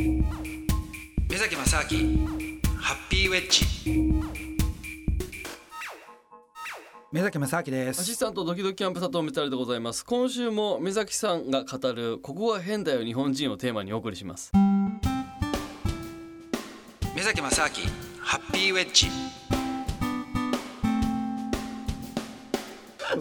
目崎正明ハッピーウェッジ。目崎正明です。アシスタントドキドキキャンプ佐藤メタルでございます。今週も目崎さんが語るここが変だよ日本人をテーマにお送りします。目崎正明ハッピーウェッジ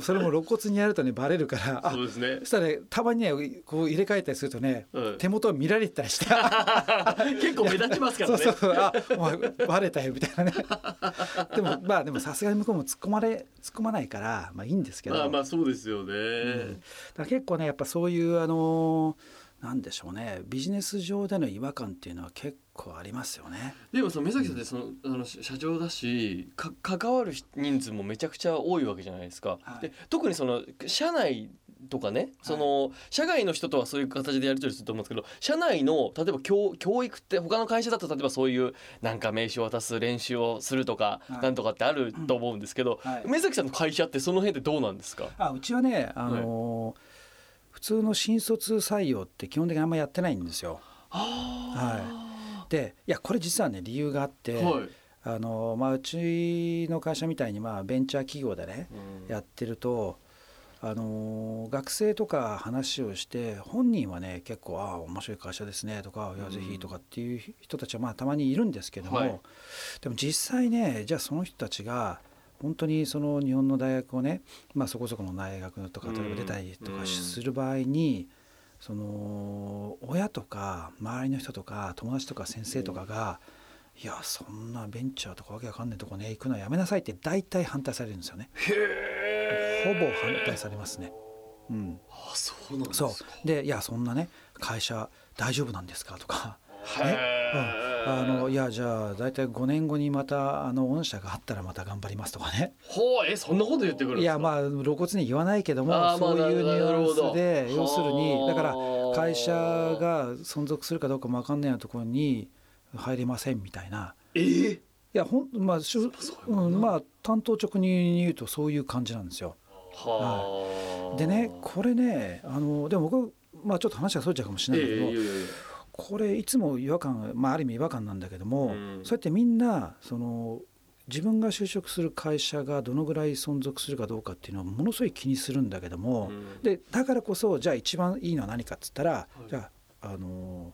それも露骨にやるとねバレるから。あ そうですね。そしたらねたまにねこう入れ替えたりするとね、うん。手元を見られてたりして 結構目立ちますからね。そうそうあお前バレたよみたいなね。でもまあでもさすがに向こうも突っ込まれ突っ込まないからまあいいんですけど、まあまあそうですよね、だから結構ねやっぱそういうあのなんでしょうね。ビジネス上での違和感っていうのは結構ありますよね。でもその目崎さんってそのあの社長だしか関わる人数もめちゃくちゃ多いわけじゃないですか。はい。で特にその社内とかねその社外の人とはそういう形でやり取りすると思うんですけど社内の例えば教教育って他の会社だと例えばそういうなんか名刺を渡す練習をするとか、はい。なんとかってあると思うんですけど、はい。目崎さんの会社ってその辺ってどうなんですか？あうちはねあの普通の新卒採用って基本的にあんまやってないんですよ。はでいやこれ実はね理由があって、はい。あのまあ、うちの会社みたいにまあベンチャー企業でねうん。やってるとあの学生とか話をして本人はね結構「ああ面白い会社ですね」とか「いやぜひ」とかっていう人たちはまあたまにいるんですけども、はい。でも実際ねじゃあその人たちが本当にその日本の大学をね、まあ、そこそこの大学とか例えば出たりとかする場合に、その親とか周りの人とか友達とか先生とかが「いやそんなベンチャーとかわけわかんないとこね行くのはやめなさい」って大体反対されるんですよね。へほぼ反対されますね。うん、あそうなんですそかう。でいやそんなね会社大丈夫なんですかとか、ね。へうん、あーのいやじゃあ大体5年後にまたあの御社があったらまた頑張りますとかね。ほうえそんなこと言ってくるんですか。いやまあ露骨に言わないけどもそういうニュアンスで要するにだからはあ会社が存続するかどうかも分かんないようなところに入れませんみたいな。えー、いやほんまあしゅそうん、まあ担当直入に言うとそういう感じなんですよ。はあ。でねこれねあのでも僕、まあ、ちょっと話がそれちゃうかもしれないけど、ええいやいやいや。これいつも違和感、まあ、ある意味違和感なんだけども、うん。そうやってみんなその自分が就職する会社がどのぐらい存続するかどうかっていうのをものすごい気にするんだけども、うん。でだからこそじゃあ一番いいのは何かっつったら、い。じゃああの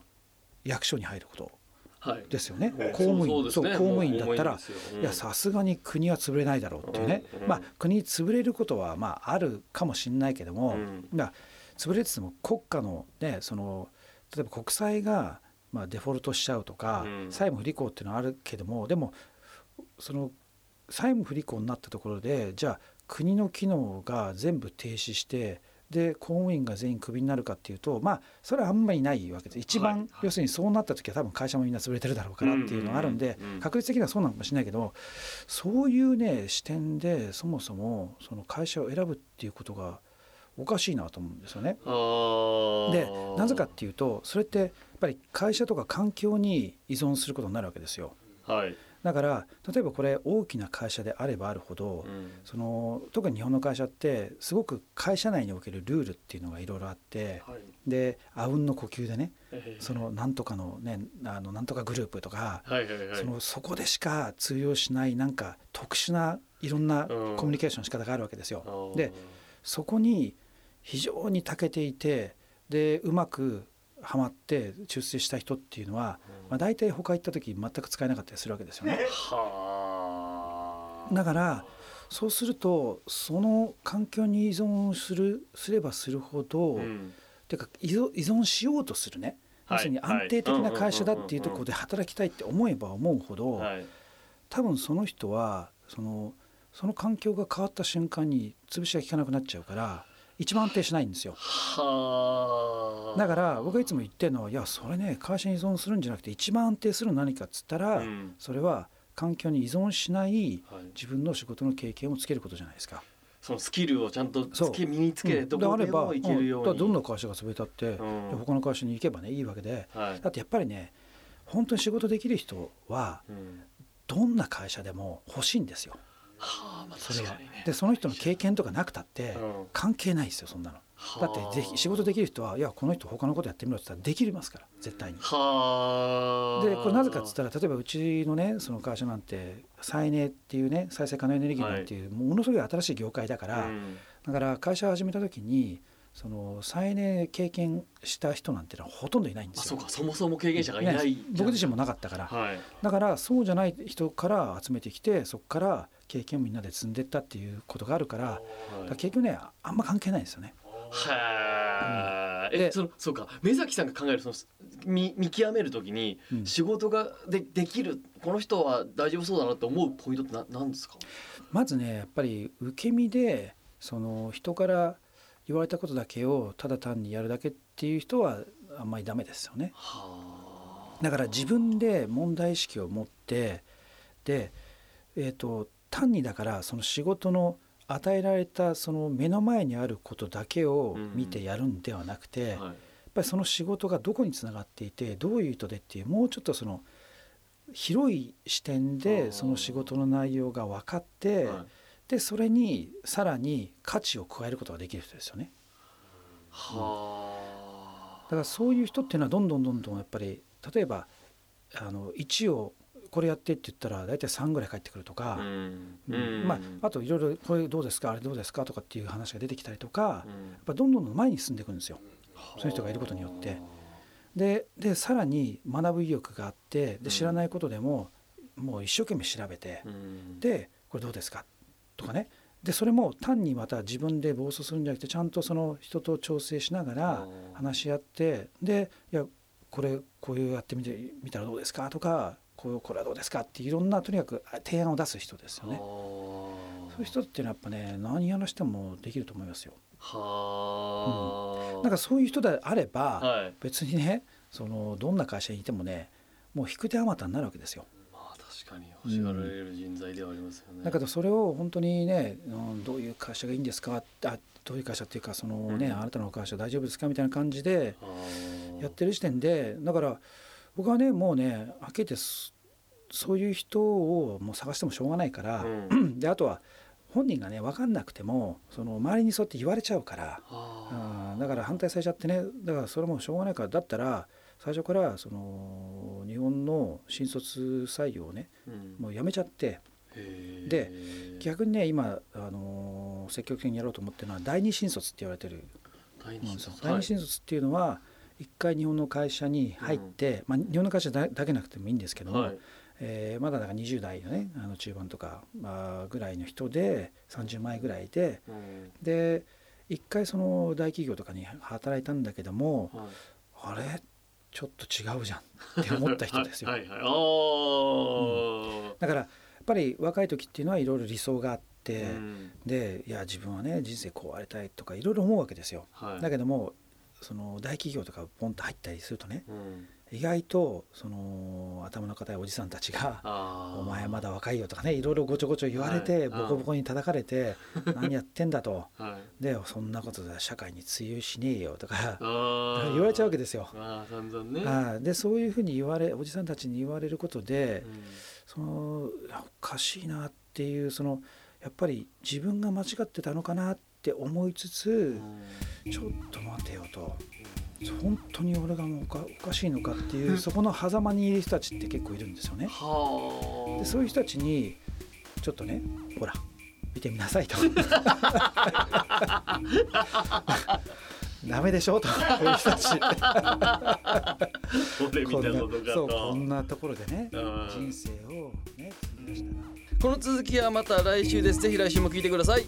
役所に入ることはい。ですよね、うん公務員。そうね。公務員だったらもうん。いやさすがに国は潰れないだろうっていうね、うんうん。まあ国潰れることはまああるかもしれないけども、うん。まあ潰れてても国家のねその例えば国債がまあデフォルトしちゃうとか、うん。債務不履行っていうのはあるけどもでもその債務不履行になったところでじゃあ国の機能が全部停止してで公務員が全員クビになるかっていうとまあそれはあんまりないわけです。一番、はいはい。要するにそうなった時は多分会社もみんな潰れてるだろうからっていうのがあるんで、うんうんうん確率的にはそうなのかもしれないけどそういうね視点でそもそもその会社を選ぶっていうことがおかしいなと思うんですよね。でなぜかっていうとそれってやっぱり会社とか環境に依存することになるわけですよ。はい、だから例えばこれ大きな会社であればあるほど、うん。その特に日本の会社ってすごく会社内におけるルールっていうのがいろいろあってはい。であうんの呼吸でねええ。そのなんとかのねあのなんとかグループとか、はいはいはい。そのそこでしか通用しないなんか特殊ないろんなうん。コミュニケーションの仕方があるわけですよ。あー。でそこに非常に長けていてでうまくはまって出世した人っていうのは、まあ、大体他行った時全く使えなかったりするわけですよね。はあ。だからそうするとその環境に依存するすればするほど、うん。てか依存依存しようとするね、はい。要するに安定的な会社だっていうところで働きたいって思えば思うほど、はい。多分その人はそのその環境が変わった瞬間に潰しが効かなくなっちゃうから一番安定しないんですよ。はあ。だから僕がいつも言ってるのはいやそれね会社に依存するんじゃなくて一番安定するのは何かっつったら、うん。それは環境に依存しないはい。自分の仕事の経験をつけることじゃないですか。そのスキルをちゃんとつけ身につけるところであればもいけるように。うんどんな会社が潰れたって、うん。他の会社に行けばねいいわけで。はい。だってやっぱりね本当に仕事できる人はうん。どんな会社でも欲しいんですよはあまあそれは確かにね。でその人の経験とかなくたってうん。関係ないですよそんなの。だってぜひ仕事できる人はいやこの人他のことやってみろって言ったらできますから絶対に。はあ。でこれなぜかっつったら例えばうちのねその会社なんて再エネっていうね再生可能エネルギーなんていう、ものすごい新しい業界だから、うん。だから会社を始めた時にその再エネ経験した人なんてのはほとんどいないんですよ。あそうか。そもそも経験者がいないね僕自身もなかったから。はい。だからそうじゃない人から集めてきてそこから経験をみんなで積んでったっていうことがあるからだから結局ねあんま関係ないですよね。はうんでえそのそうか。目崎さんが考えるその見見極めるときにうん。仕事がでできるこの人は大丈夫そうだなって思うポイントってな何ですか？まずねやっぱり受け身でその人から言われたことだけをただ単にやるだけっていう人はあんまりダメですよね。はだから自分で問題意識を持ってで、えー、と単にだからその仕事の与えられたその目の前にあることだけを見てやるんではなくて、やっはい。ぱりその仕事がどこにつながっていてどういう意図でっていうもうちょっとその広い視点でその仕事の内容が分かって、はい。でそれにさらに価値を加えることができる人ですよね。はだからそういう人っていうのはどんどんどんどんやっぱり例えばあの1をこれやってって言ったら大体3ぐらい返ってくるとか、まあ、あといろいろこれどうですか？あれどうですか？とかっていう話が出てきたりとか、やっうんぱどんどんどん前に進んでいくんですよ。そういう人がいることによって。ででさらに学ぶ意欲があってで知らないことでも、もう一生懸命調べて、うん。でこれどうですか？とかね。でそれも単にまた自分で暴走するんじゃなくてちゃんとその人と調整しながら話し合ってでいやこれこういうやってみてみたらどうですか？とかこれはどうですかっていろんなとにかく提案を出す人ですよね。そういう人っていうのはやっぱね何話してもできると思いますよ。はあ。なんかそういう人であれば、はい。別にねそのどんな会社にいてもねもう引く手あまたになるわけですよ。まあ確かに欲しがられる人材ではありますよね。だけどそれを本当にね、うん、どういう会社がいいんですかあどういう会社っていうかそのね、うん。あなたの会社大丈夫ですかみたいな感じでやってる時点でだから僕はねもうね開けてそそういう人をもう探してもしょうがないから、うん。であとは本人がね分かんなくてもその周りにそうやって言われちゃうから、あうんだから反対されちゃってねだからそれもしょうがないからだったら最初からその日本の新卒採用をねーうん。もうやめちゃってで逆にね今、あの積極的にやろうと思ってるのは第二新卒って言われてる第ものですよ二第二新卒っていうのは一回日本の会社に入って、まあ、日本の会社だだけなくてもいいんですけども、はいえーまだだから20代のねあの中盤とか、まあ、ぐらいの人で30前ぐらいでうん。で一回その大企業とかに働いたんだけどもはい。あれちょっと違うじゃんって思った人ですよ。はいはい。はいあーだからやっぱり若い時っていうのはいろいろ理想があって、うん。でいや自分はね人生こうありたいとかいろいろ思うわけですよ。はい。だけどもその大企業とかポンと入ったりするとねうん意外とその頭の固いおじさんたちが「あー。お前まだ若いよ」とかねいろいろごちょごちょ言われて、はい。ボコボコに叩かれて「何やってんだ」と。はい「でそんなことで社会に通用しねえよ」とか言われちゃうわけですよ。あでそういうふうに言われおじさんたちに言われることでうん。そのおかしいなっていうそのやっぱり自分が間違ってたのかなって思いつつちょっと待てよと本当に俺がもうおかおかしいのかっていうそこの狭間にいる人たちって結構いるんですよね。はあ。でそういう人たちにちょっとねほら見てみなさいと。ダメでしょ？とこういう人たち。こんなそうとこんなところでねうん。人生をね費やしたらこの続きはまた来週です。ぜひ来週も聞いてください